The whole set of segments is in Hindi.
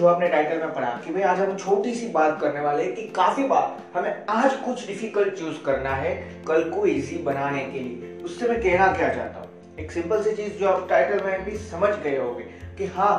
जो आपने टाइटल में पढ़ा कि भाई आज हम छोटी सी बात करने वाले हैं कि काफ़ी बार हमें आज कुछ डिफ़िकल्ट चूज़ करना है कल को इजी बनाने के लिए। उससे मैं कहना क्या चाहता हूँ? एक सिंपल सी चीज़ जो आप टाइटल में भी समझ गए होंगे कि हाँ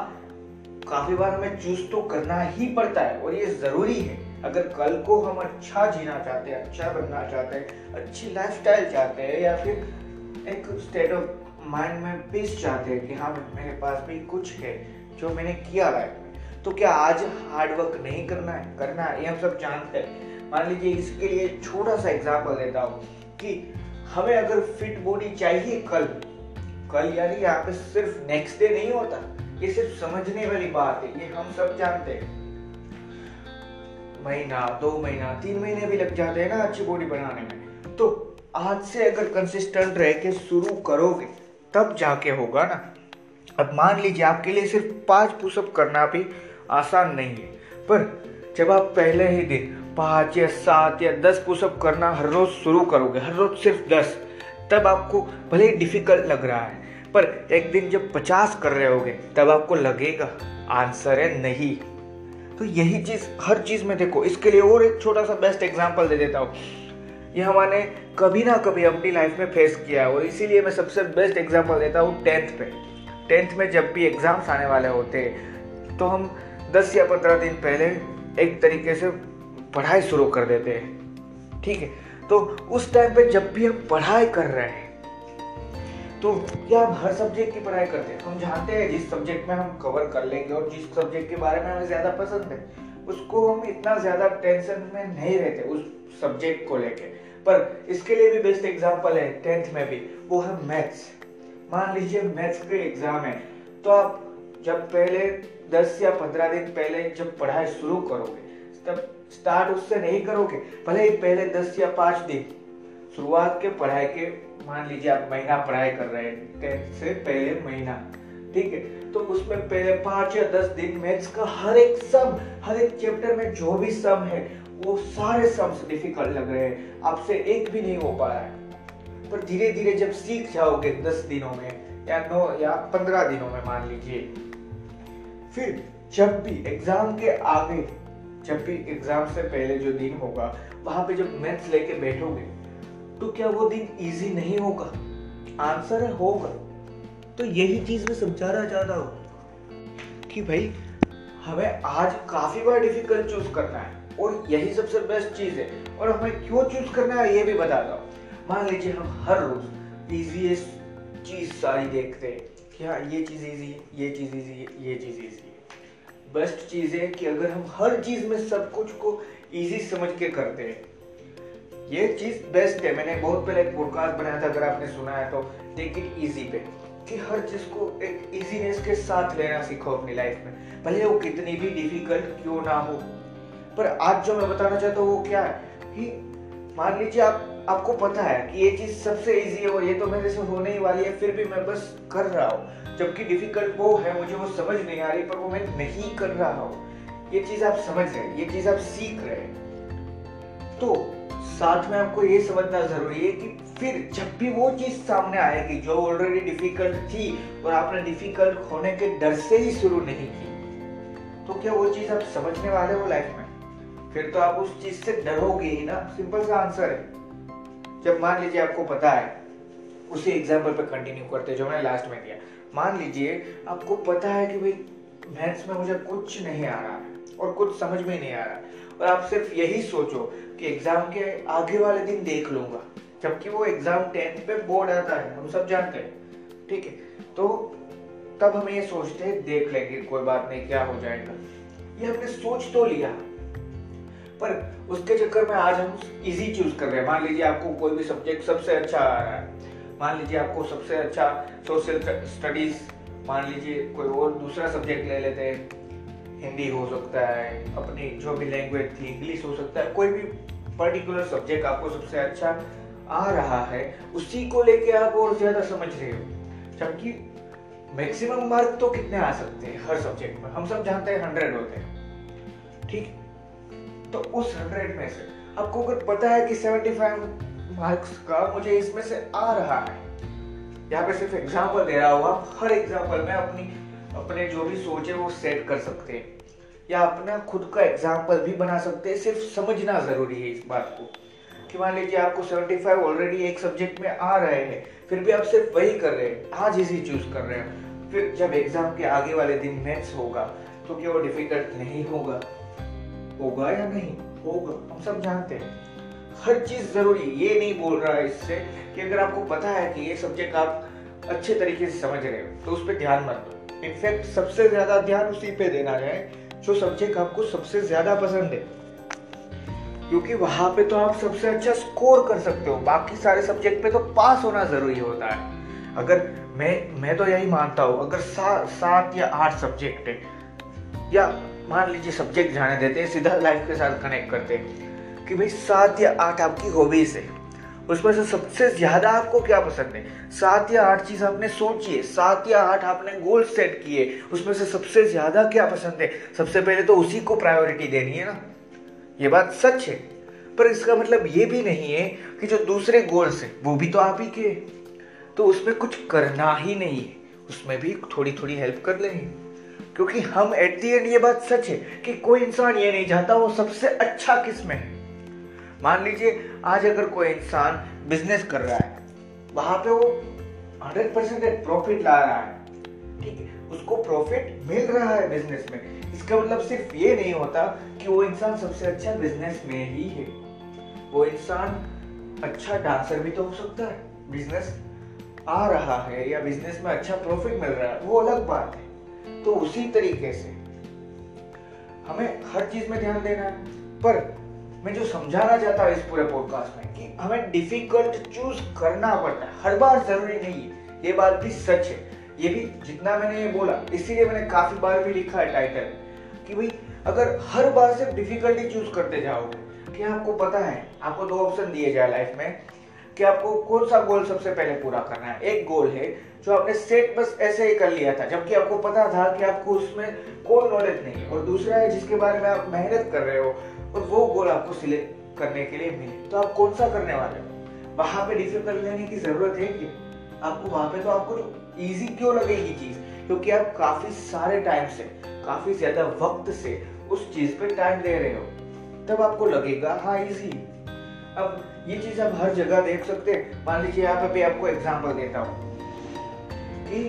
काफ़ी बार हमें चूज़ तो करना ही पड़ता है और ये ज़रूरी है। अगर कल को हम अच्छा जीना चाहते हैं अच्छा बनना चाहते हैं, अच्छी लाइफ चाहते हैं या फिर एक स्टेट ऑफ़ माइंड में पीस चाहते हैं कि हाँ मेरे पास भी कुछ है जो मैंने किया में तो क्या आज हार्ड वर्क नहीं करना है? करना है, ये हम सब जानते हैं। मान लीजिए इसके लिए छोटा सा एग्ज़ाम्पल देता हूँ कि हमें अगर फिट बॉडी चाहिए कल कल यानी यहाँ पे सिर्फ़ नेक्स्ट डे नहीं होता, ये सिर्फ़ समझने वाली बात है, ये हम सब जानते हैं। महीना, दो महीना, तीन महीने भी लग जाते हैं ना अच्छी बॉडी बनाने में। तो आज से अगर कंसिस्टेंट रह के शुरू करोगे, तब जाके होगा ना। अब मान लीजिए आपके लिए सिर्फ़ पाँच पुशअप करना भी आसान नहीं है। पर जब आप पहले ही दिन पाँच या सात या दस पुशअप करना हर रोज शुरू करोगे, हर रोज सिर्फ़ दस, तब आपको भले ही डिफ़िकल्ट लग रहा है, पर एक दिन जब पचास कर रहे होगे, तब आपको लगेगा, आंसर है नहीं। तो यही चीज़, हर चीज़ में देखो, इसके लिए और एक छोटा सा बेस्ट एग्जांपल दे देता हूँ। ये हमारे कभी ना कभी अपनी लाइफ में फेस किया है, और इसीलिए मैं सबसे बेस्ट एग्ज़ाम्पल देता हूँ टेंथ पे। टेंथ में जब भी एग्ज़ाम्स आने वाले होते तो हम दस या पंद्रह दिन पहले एक तरीके से पढ़ाई शुरू कर देते हैं। ठीक है? तो उस टाइम पे जब भी हम पढ़ाई कर रहे हैं तो क्या हम हर सब्जेक्ट की पढ़ाई करते हैं? हम जानते हैं जिस सब्जेक्ट में हम कवर कर लेंगे और जिस सब्जेक्ट के बारे में हमें ज़्यादा पसंद है, उसको हम इतना ज़्यादा टेंशन में नहीं रहते, उस सब्जेक्ट को लेके। पर इसके लिए भी बेस्ट एग्ज़ाम्पल है टेंथ में भी, वो है मैथ्स मान लीजिए मैथ्स के एग्ज़ाम है तो आप जब पहले, दस या पंद्रह दिन पहले जब पढ़ाई शुरू करोगे, तब स्टार्ट उससे नहीं करोगे, भले ही पहले दस या पाँच दिन। शुरुआत के पढ़ाई के, मान लीजिए आप महीना पढ़ाई कर रहे हैं, टेंथ से पहले महीना, ठीक है? तो उसमें पहले पाँच या दस दिन मैथ्स का हर एक सम हर एक चैप्टर में जो भी सम है, वो सारे सम्स डिफ़िकल्ट लग रहे हैं। आपसे एक भी नहीं हो पा रहा है। पर धीरे धीरे जब सीख जाओगे दस दिनों में, या नौ, या पंद्रह दिनों में, मान लीजिए फिर जब भी एग्ज़ाम के आगे, जब भी एग्ज़ाम से पहले जो दिन होगा, वहाँ पे जब मैथ्स लेके बैठोगे तो क्या वो दिन इजी नहीं होगा? आंसर है होगा। तो यही चीज़ मैं समझाना चाहता हूँ कि भाई, हमें आज काफ़ी बार डिफ़िकल्ट चूज़ करना है, और यही सबसे बेस्ट चीज़ है। और हमें क्यों चूज़ करना है, ये भी बताता हूँ। मान लीजिए हम हर रोज इजीएस्ट चीज़ सारी देखते हैं। कि हाँ ये चीज़ इजी है ये चीज़ इजी है ये चीज़ इजी है बेस्ट चीज़ है कि अगर हम हर चीज़ में सब कुछ को इजी समझ के करते हैं। ये चीज़ बेस्ट है। मैंने बहुत पहले एक पॉडकास्ट बनाया था, अगर आपने सुना है तो। टेक इट इजी पे। कि हर चीज़ को एक इजीनेस के साथ लेना सीखो अपनी लाइफ में। भले वो कितनी भी डिफ़िकल्ट क्यों ना हो। पर आज जो मैं बताना चाहता हूँ, वो क्या है? कि मान लीजिए आप आपको पता है कि ये चीज़ सबसे इजी है और ये तो मेरे से होने ही वाली है, फिर भी मैं बस कर रहा हूँ। जबकि डिफ़िकल्ट वो है, मुझे वो समझ नहीं आ रही, पर वो मैं नहीं कर रहा हूँ। ये चीज़ आप समझ रहे ये चीज़ आप सीख रहे हैं। तो साथ में आपको ये समझना ज़रूरी है कि फिर जब भी वो चीज़ सामने आएगी, जो ऑलरेडी डिफ़िकल्ट थी और आपने डिफ़िकल्ट होने के डर से ही शुरू नहीं की तो क्या वो चीज़ आप समझने वाले हो लाइफ में? फिर तो आप उस चीज़ से डरोगे ही ना। सिंपल सा आंसर है। जब मान लीजिए आपको पता है, उसी एग्ज़ाम्पल पे कंटिन्यू करते जो मैंने लास्ट में दिया मान लीजिए, आपको पता है कि भाई मैथ्स में मुझे कुछ नहीं आ रहा है और कुछ समझ में नहीं आ रहा। और आप सिर्फ़ यही सोचो कि एग्ज़ाम के आगे वाले दिन देख लूँगा, जबकि वो एग्ज़ाम टेंथ पे बोर्ड आता है, हम सब जानते हैं। ठीक है? तो तब हम ये सोचते हैं, देख लेंगे, कोई बात नहीं, क्या हो जाएगा। ये हमने सोच तो लिया। पर उसके चक्कर में आज हम इजी चूज़ कर रहे हैं। मान लीजिए आपको कोई भी सब्जेक्ट सबसे अच्छा आ रहा है। मान लीजिए आपको सबसे अच्छा सोशल स्टडीज़ मान लीजिए कोई और दूसरा सब्जेक्ट ले लेते हैं। हिंदी हो सकता है, अपनी जो भी लैंग्वेज थी इंग्लिश हो सकता है, कोई भी पर्टिकुलर सब्जेक्ट आपको सबसे अच्छा आ रहा है, उसी को लेके आप और ज़्यादा समझ रहे हो। जबकि मैक्सिमम मार्क तो कितने आ सकते हैं हर सब्जेक्ट में? हम सब जानते हैं हंड्रेड होते हैं। ठीक? तो उस हंड्रेड में से। आपको अगर पता है कि सेवेंटी फाइव मार्क्स का मुझे इसमें से आ रहा है, यहाँ पे सिर्फ़ एग्ज़ाम्पल दे रहा हूँ आप। हर एग्ज़ाम्पल में अपनी, अपने जो भी सोच है वो सेट कर सकते हैं। या अपना खुद का एग्ज़ाम्पल भी बना सकते हैं। सिर्फ़ समझना ज़रूरी है इस बात को। कि मान लीजिए आपको 75 ऑलरेडी एक सब्जेक्ट में आ रहे हैं, फिर भी आप सिर्फ़ वही कर रहे हैं। आज इसी चूज़ कर रहे हैं। फिर जब एग्ज़ाम के आगे वाले दिन मैथ्स होगा तो क्या वो डिफ़िकल्ट नहीं होगा? होगा या नहीं होगा हम सब जानते हैं। हर चीज़ ज़रूरी ये नहीं बोल रहा है इससे कि अगर आपको पता है कि ये सब्जेक्ट आप अच्छे तरीके से समझ रहे हो तो उस पर ध्यान मत दो। इनफैक्ट सबसे ज़्यादा ध्यान उसी पे देना है जो सब्जेक्ट आपको सबसे ज़्यादा पसंद है। क्योंकि वहाँ पे तो आप सबसे अच्छा स्कोर कर सकते हो बाकी सारे सब्जेक्ट पे तो पास होना ज़रूरी होता है। अगर मैं मैं तो यही मानता हूँ अगर सा, सात या आठ सब्जेक्ट है या मान लीजिए सब्जेक्ट जाने देते हैं, सीधा लाइफ के साथ कनेक्ट करते हैं, कि भाई सात या आठ आपकी हॉबीज है। उसमें से सबसे ज़्यादा आपको क्या पसंद है? सात या आठ चीज़ आपने सोची है, सात या आठ आपने गोल सेट किए, उसमें से सबसे ज़्यादा क्या पसंद है? सबसे पहले तो उसी को प्रायोरिटी देनी है ना। ये बात सच है, पर इसका मतलब ये भी नहीं है कि जो दूसरे गोल्स है, वो भी तो आप ही के तो उसमें कुछ करना ही नहीं है, उसमें भी थोड़ी थोड़ी हेल्प कर लेंगे क्योंकि हम एट दी एंड ये बात सच है कि कोई इंसान ये नहीं चाहता, वो सबसे अच्छा किसमें है। मान लीजिए, आज अगर कोई इंसान बिज़नेस कर रहा है, वहाँ पे वो हंड्रेड परसेंट प्रॉफिट ला रहा है, ठीक है? उसको प्रॉफिट मिल रहा है बिज़नेस में। इसका मतलब सिर्फ़ ये नहीं होता कि वो इंसान सबसे अच्छा बिज़नेस में ही है। वो इंसान अच्छा डांसर भी तो हो सकता है बिज़नेस आ रहा है या बिज़नेस में अच्छा प्रॉफिट मिल रहा है, वो अलग बात है। तो उसी तरीके से हमें हर चीज़ में ध्यान देना है। पर मैं जो समझाना चाहता हूँ इस पूरे पॉडकास्ट में कि हमें डिफ़िकल्ट चूज़ करना पड़ता है। हर बार ज़रूरी नहीं है। ये बात भी सच है। ये भी जितना मैंने ये बोला, इसीलिए मैंने काफ़ी बार भी लिखा है टाइटल कि भाई, अगर हर बार सिर्फ़ डिफिकल्टी चूज़ करते जाओगे, कि आपको पता है, आपको दो ऑप्शन दिए जाए लाइफ में कि आपको कौन सा गोल सबसे पहले पूरा करना है? एक गोल है जो आपने सेट बस ऐसे ही कर लिया था, जबकि आपको पता था कि आपको उसमें कोई नॉलेज नहीं। और दूसरा है जिसके बारे में आप मेहनत कर रहे हो, और वो गोल आपको सिलेक्ट करने के लिए मिले। तो आप कौन सा करने वाले हो? वहाँ पे डिफ़िकल्ट लेने की ज़रूरत है कि आपको वहाँ पे तो आपको इजी क्यों लगेगी चीज़? क्योंकि आप काफ़ी सारे टाइम से, काफ़ी ज़्यादा वक्त से उस चीज़ पे टाइम दे रहे हो। तब आपको लगेगा हाँ इजी अब ये चीज़ आप हर जगह देख सकते हैं। मान लीजिए यहाँ पे आपको एग्ज़ाम्पल देता हूँ कि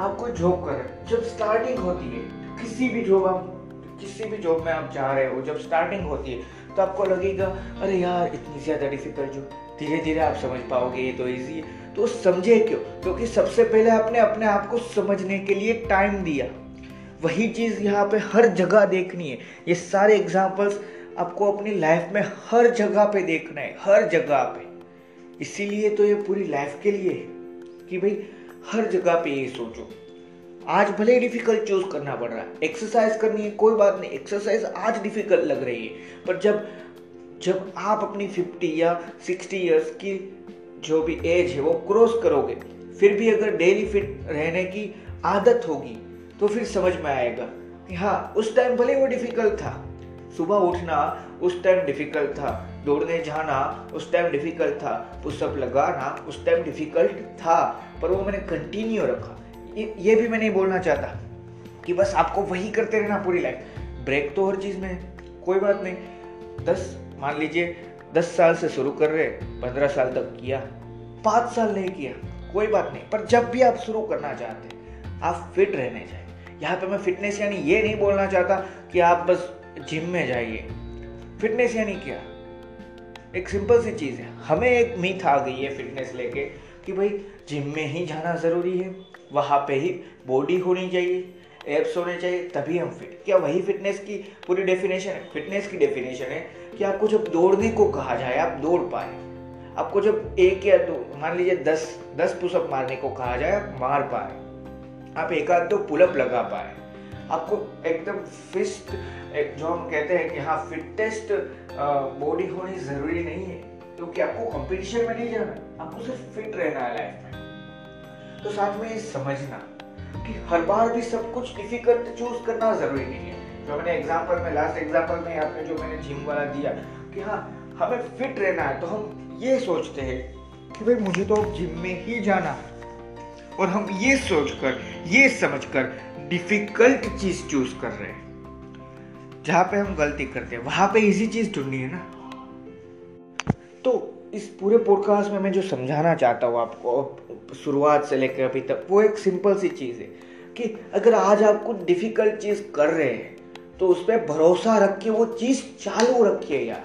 आपको जॉब कर जब स्टार्टिंग होती है, किसी भी जॉब आप, किसी भी जॉब में आप जा रहे हो, जब स्टार्टिंग होती है तो आपको लगेगा, अरे यार, इतनी ज़्यादा डिफ़िकल्ट जो धीरे धीरे आप समझ पाओगे, ये तो इजी है। तो समझे क्यों? क्योंकि तो सबसे पहले आपने अपने आप को समझने के लिए टाइम दिया। वही चीज़ यहाँ पे हर जगह देखनी है। ये सारे एग्जाम्पल्स आपको अपनी लाइफ में हर जगह पे देखना है, हर जगह पे। इसीलिए तो ये पूरी लाइफ के लिए है कि भाई हर जगह पे ये सोचो। आज भले ही डिफ़िकल्ट चूज़ करना पड़ रहा है एक्सरसाइज करनी है, कोई बात नहीं एक्सरसाइज आज डिफ़िकल्ट लग रही है। पर जब जब आप अपनी 50 या 60 इयर्स की जो भी एज है वो क्रॉस करोगे, फिर भी अगर डेली फिट रहने की आदत होगी तो फिर समझ में आएगा कि हाँ उस टाइम भले वो डिफ़िकल्ट था सुबह उठना उस टाइम डिफ़िकल्ट था दौड़ने जाना उस टाइम डिफ़िकल्ट था पुशअप लगाना उस टाइम डिफ़िकल्ट था पर वो मैंने कंटिन्यू रखा। ये, ये भी मैं नहीं बोलना चाहता कि बस आपको वही करते रहना पूरी लाइफ ब्रेक तो हर चीज़ में है कोई बात नहीं। दस मान लीजिए दस साल से शुरू कर रहे पंद्रह साल तक किया पाँच साल नहीं किया कोई बात नहीं। पर जब भी आप शुरू करना चाहते आप फिट रहने चाहिए यहाँ पे मैं फिटनेस यानी ये नहीं बोलना चाहता कि आप बस जिम में जाइए। फिटनेस यानी क्या? एक सिंपल सी चीज़ है। हमें एक मीथ आ गई है फिटनेस लेके कि भाई, जिम में ही जाना ज़रूरी है। वहाँ पे ही बॉडी होनी चाहिए एप्स होने चाहिए, तभी हम फिट क्या वही फिटनेस की पूरी डेफिनेशन है? फिटनेस की डेफिनेशन है कि आपको जब दौड़ने को कहा जाए, आप दौड़ पाए। आपको जब एक या दो, मान लीजिए दस दस पुशअप मारने को कहा जाए, आप मार पाए। आप एक आध दो पुलअप लगा पाए। आपको एकदम फिस्ट एक जो हम कहते हैं कि हाँ फिटेस्ट बॉडी होनी ज़रूरी नहीं है, क्योंकि आपको कंपटीशन में नहीं जाना, आपको सिर्फ़ फिट रहना है लाइफ में। तो साथ में ये समझना कि हर बार भी सब कुछ डिफ़िकल्ट चूज़ करना ज़रूरी नहीं है। जो मैंने एग्जांपल में लास्ट एग्जांपल में आपने जो मैंने जिम वाला दिया, कि हाँ हमें फिट रहना है तो हम ये सोचते हैं कि भाई मुझे तो जिम में ही जाना है। और हम ये सोचकर, ये समझकर डिफ़िकल्ट चीज़ चूज़ कर रहे हैं। जहाँ पे हम गलती करते हैं, वहाँ पे इजी चीज़ ढूंढनी है ना। तो इस पूरे पॉडकास्ट में मैं जो समझाना चाहता हूँ आपको, शुरुआत से लेकर अभी तक, वो एक सिंपल सी चीज़ है कि अगर आज आप कुछ डिफ़िकल्ट चीज़ कर रहे हैं तो उस पर भरोसा रख के वो चीज़ चालू रखिए यार।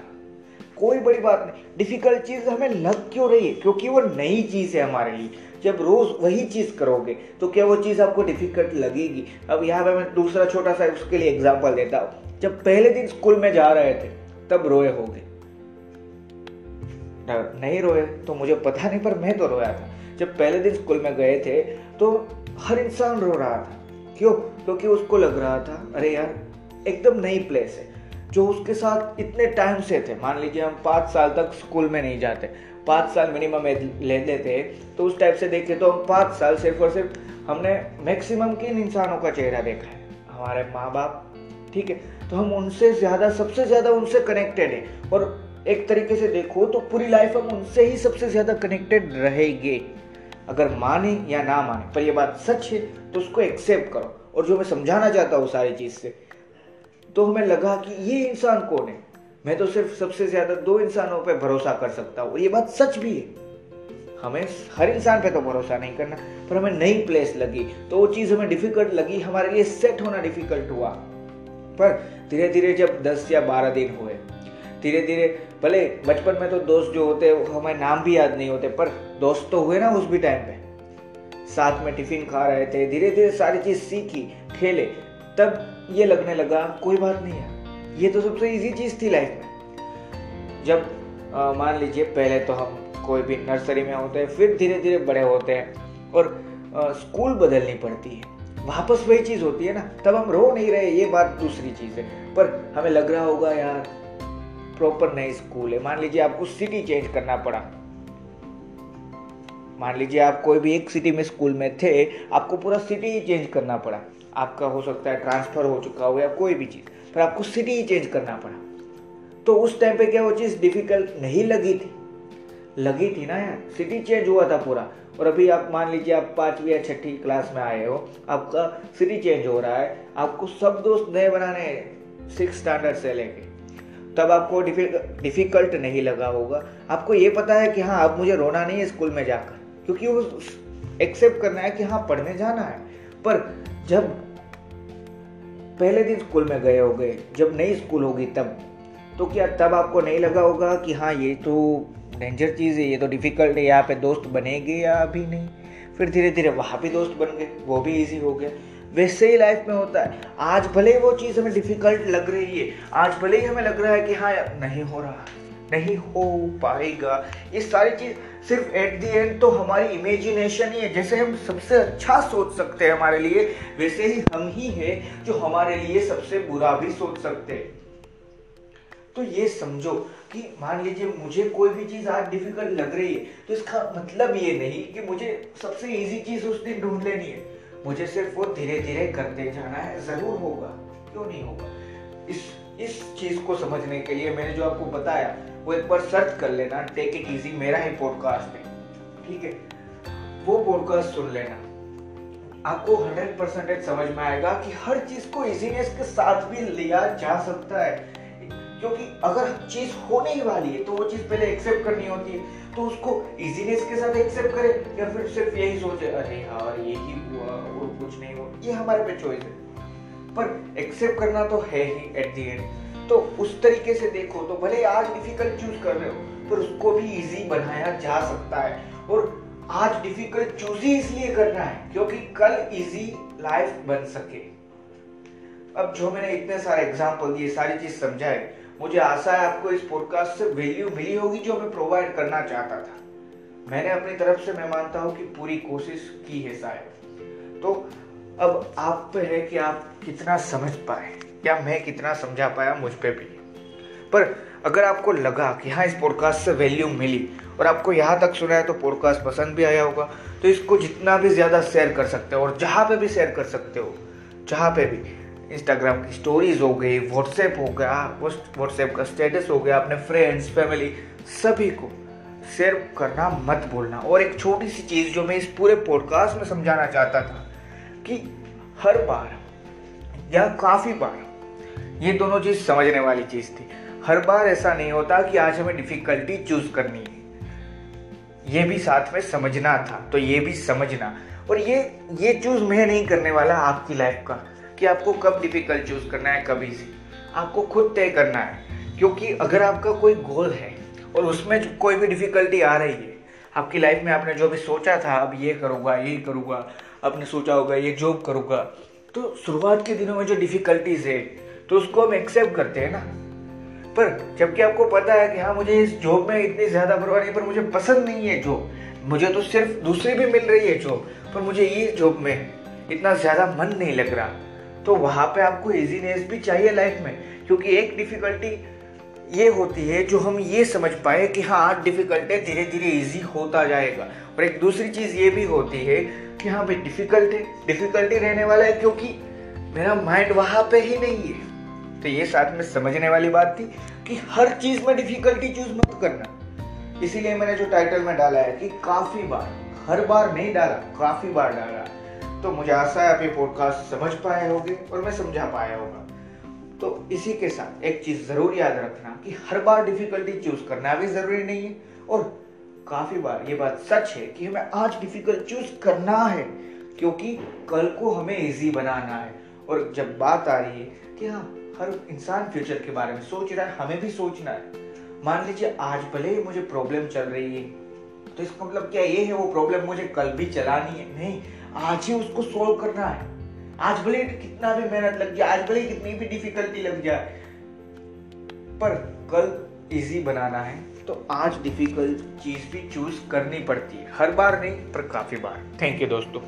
कोई बड़ी बात नहीं। डिफ़िकल्ट चीज़ हमें लग क्यों रही है? क्योंकि वो नई चीज़ है हमारे लिए। जब रोज वही चीज़ करोगे तो क्या वो चीज़ आपको डिफ़िकल्ट लगेगी? अब यहाँ पे मैं दूसरा छोटा सा उसके लिए एग्ज़ाम्पल देता हूँ। जब पहले दिन स्कूल में जा रहे थे, तब रोए होगे। नहीं रोए तो मुझे पता नहीं, पर मैं तो रोया था। जब पहले दिन स्कूल में गए थे तो हर इंसान रो रहा था। क्यों? क्योंकि तो उसको लग रहा था, अरे यार, एकदम नई प्लेस है। जो उसके साथ इतने टाइम से थे। मान लीजिए हम पाँच साल तक स्कूल में नहीं जाते। पाँच साल मिनिमम ले लेते तो उस टाइप से देखे तो हम पाँच साल सिर्फ़ और सिर्फ़ हमने मैक्सिमम किन इंसानों का चेहरा देखा है? हमारे माँ बाप ठीक है? तो हम उनसे ज़्यादा, सबसे ज़्यादा उनसे कनेक्टेड है। और एक तरीके से देखो तो पूरी लाइफ हम उनसे ही सबसे ज़्यादा कनेक्टेड रहेंगे। अगर माने या ना माने, पर ये बात सच है तो उसको एक्सेप्ट करो। और जो मैं समझाना चाहता हूँ सारी चीज़ से तो हमें लगा कि ये इंसान कौन है? मैं तो सिर्फ़ सबसे ज़्यादा दो इंसानों पर भरोसा कर सकता हूँ। ये बात सच भी है। हमें हर इंसान पे तो भरोसा नहीं करना, पर हमें नई प्लेस लगी। तो वो चीज़ हमें डिफ़िकल्ट लगी, हमारे लिए सेट होना डिफ़िकल्ट हुआ। पर धीरे धीरे जब दस या बारह दिन हुए धीरे धीरे भले बचपन में तो दोस्त जो होते हमें नाम भी याद नहीं होते, पर दोस्त तो हुए ना उस भी टाइम पे। साथ में टिफ़िन खा रहे थे धीरे धीरे सारी चीज़ सीखी, खेले। तब ये लगने लगा कोई बात नहीं है। ये तो सबसे इजी चीज़ थी लाइफ में। जब मान लीजिए पहले तो हम कोई भी नर्सरी में होते हैं फिर धीरे धीरे बड़े होते हैं और आ, स्कूल बदलनी पड़ती है। वापस वही चीज़ होती है ना तब हम रो नहीं रहे ये बात दूसरी चीज़ है। पर हमें लग रहा होगा यार प्रॉपर नई स्कूल है। मान लीजिए आपको सिटी चेंज करना पड़ा। मान लीजिए आप कोई भी एक सिटी में स्कूल में थे आपको पूरा सिटी ही चेंज करना पड़ा। आपका हो सकता है ट्रांसफ़र हो चुका हो या कोई भी चीज़। पर आपको सिटी ही चेंज करना पड़ा। तो उस टाइम पे क्या वो चीज़ डिफ़िकल्ट नहीं लगी थी? लगी थी ना यार। सिटी चेंज हुआ था पूरा। और अभी आप मान लीजिए आप पांचवी या छठी क्लास में आए हो, आपका सिटी चेंज हो रहा है। आपको सब दोस्त नए बनाने हैं सिक्स स्टैंडर्ड से लेके। तब आपको डिफ़िकल्ट नहीं लगा होगा। आपको ये पता है कि हाँ अब मुझे रोना नहीं है स्कूल में जाकर। क्योंकि वो एक्सेप्ट करना है कि हाँ पढ़ने जाना है। पर जब पहले दिन स्कूल में गए हो गए जब नई स्कूल होगी तब तो क्या तब आपको नहीं लगा होगा कि हाँ ये तो डेंजर चीज़ है, ये तो डिफ़िकल्ट है, यहाँ पे दोस्त बनेंगे या अभी नहीं? फिर धीरे धीरे वहाँ भी दोस्त बन गए, वो भी इजी हो गया। वैसे ही लाइफ में होता है। आज भले ही वो चीज़ हमें डिफ़िकल्ट लग रही है, आज भले ही हमें लग रहा है कि हाँ नहीं हो रहा। नहीं हो पाएगा। ये सारी चीज़ सिर्फ़ एट दी एंड तो हमारी इमेजिनेशन ही है। जैसे हम सबसे अच्छा सोच सकते हैं हमारे लिए, वैसे ही हम ही है जो हमारे लिए सबसे बुरा भी सोच सकते हैं। तो ये समझो कि मान लीजिए मुझे कोई भी चीज़ आज डिफ़िकल्ट लग रही है तो इसका मतलब ये नहीं कि मुझे सबसे इजी चीज़ उस दिन ढूंढ लेनी है। मुझे सिर्फ़ वो धीरे धीरे करते जाना है। ज़रूर होगा। क्यों नहीं होगा? इस इस चीज़ को समझने के लिए मैंने जो आपको बताया वो एक बार सर्च कर लेना टेक इट इजी मेरा ही पॉडकास्ट है। ठीक है? वो पॉडकास्ट सुन लेना। आपको हंड्रेड परसेंटेज समझ में आएगा कि हर चीज़ को इजीनेस के साथ भी लिया जा सकता है। क्योंकि अगर चीज़ होने ही वाली है तो वो चीज़ पहले एक्सेप्ट करनी होती है। तो उसको इजीनेस के साथ एक्सेप्ट करे, या फिर सिर्फ़ यही सोचे, अरे यार ही हुआ, और कुछ नहीं हुआ। ये हमारे पे चॉइस है। पर एक्सेप्ट करना तो है ही एट दी एंड तो उस तरीके से देखो तो भले आज डिफ़िकल्ट चूज़ कर रहे हो, पर उसको भी इजी बनाया जा सकता है। और आज डिफ़िकल्ट चूज़ ही इसलिए करना है, क्योंकि कल इजी लाइफ बन सके। अब जो मैंने इतने सारे एग्ज़ाम्पल दिए सारी चीज़ समझाए मुझे आशा है आपको इस पॉडकास्ट से वैल्यू मिली होगी जो मैं प्रोवाइड करना चाहता था। मैंने अपनी तरफ़ से, मैं मानता हूँ कि पूरी कोशिश की है शायद। तो अब आप पे है कि आप कितना समझ पाए। या मैं कितना समझा पाया मुझ पर भी? पर अगर आपको लगा कि हाँ इस पॉडकास्ट से वैल्यू मिली और आपको यहाँ तक सुना है तो पॉडकास्ट पसंद भी आया होगा तो इसको जितना भी ज़्यादा शेयर कर सकते हो और जहाँ पे भी शेयर कर सकते हो, जहाँ पे भी इंस्टाग्राम की स्टोरीज हो गई व्हाट्सएप हो गया व्हाट्सएप का स्टेटस हो गया, अपने फ्रेंड्स फैमिली सभी को शेयर करना मत बोलना और एक छोटी सी चीज़ जो मैं इस पूरे पॉडकास्ट में समझाना चाहता था कि हर बार या काफ़ी बार ये दोनों चीज़ समझने वाली चीज़ थी। हर बार ऐसा नहीं होता कि आज हमें डिफ़िकल्टी चूज़ करनी है। ये भी साथ में समझना था तो ये भी समझना। और ये ये चूज़ मैं नहीं करने वाला आपकी लाइफ का, कि आपको कब डिफ़िकल्ट चूज़ करना है कभी से आपको खुद तय करना है, क्योंकि अगर आपका कोई गोल है और उसमें कोई भी डिफिकल्टी आ रही है, आपकी लाइफ में आपने जो भी सोचा था, अब ये करूँगा ये करूँगा, आपने सोचा होगा, ये जॉब करूँगा तो शुरुआत के दिनों में जो डिफिकल्टीज है तो उसको हम एक्सेप्ट करते हैं ना। पर जबकि आपको पता है कि हाँ मुझे इस जॉब में इतनी ज़्यादा परवाह नहीं, पर मुझे पसंद नहीं है जॉब मुझे तो सिर्फ़ दूसरी भी मिल रही है जॉब पर मुझे ये जॉब में इतना ज़्यादा मन नहीं लग रहा। तो वहाँ पे आपको इजीनेस भी चाहिए लाइफ में, क्योंकि एक डिफ़िकल्टी ये होती है, जो हम ये समझ पाए कि हाँ डिफ़िकल्ट है धीरे धीरे इजी होता जाएगा। और एक दूसरी चीज़ ये भी होती है कि हाँ भाई डिफ़िकल्ट है डिफ़िकल्टी रहने वाला है, क्योंकि मेरा माइंड वहाँ पे ही नहीं है। तो ये साथ में समझने वाली बात थी कि हर चीज़ में डिफिकल्टी चूज़ मत करना। इसीलिए मैंने जो टाइटल में डाला है कि काफ़ी बार, हर बार नहीं डाला, काफ़ी बार डाला। तो मुझे आशा है आप ये पॉडकास्ट समझ पाए होंगे और मैं समझा पाया होगा। तो इसी के साथ एक चीज़ ज़रूर याद रखना कि हर बार डिफिकल्टी चूज़ करना भी ज़रूरी नहीं है और काफ़ी बार ये बात सच है कि हमें आज डिफ़िकल्ट चूज़ करना है, क्योंकि कल को हमें इजी बनाना है। और जब बात आ रही है कि हाँ हर इंसान फ्यूचर के बारे में सोच रहा है, हमें भी सोचना है। मान लीजिए आज भले ही मुझे प्रॉब्लम चल रही है तो इसका मतलब क्या ये है वो प्रॉब्लम मुझे कल भी चलानी है? नहीं, आज ही उसको सोल्व करना है। आज भले कितना भी मेहनत लग जाए, आज भले कितनी भी डिफिकल्टी लग जाए, पर कल इजी बनाना है तो आज डिफ़िकल्ट चीज़ भी चूज़ करनी पड़ती है। हर बार नहीं, पर काफ़ी बार। थैंक यू दोस्तों।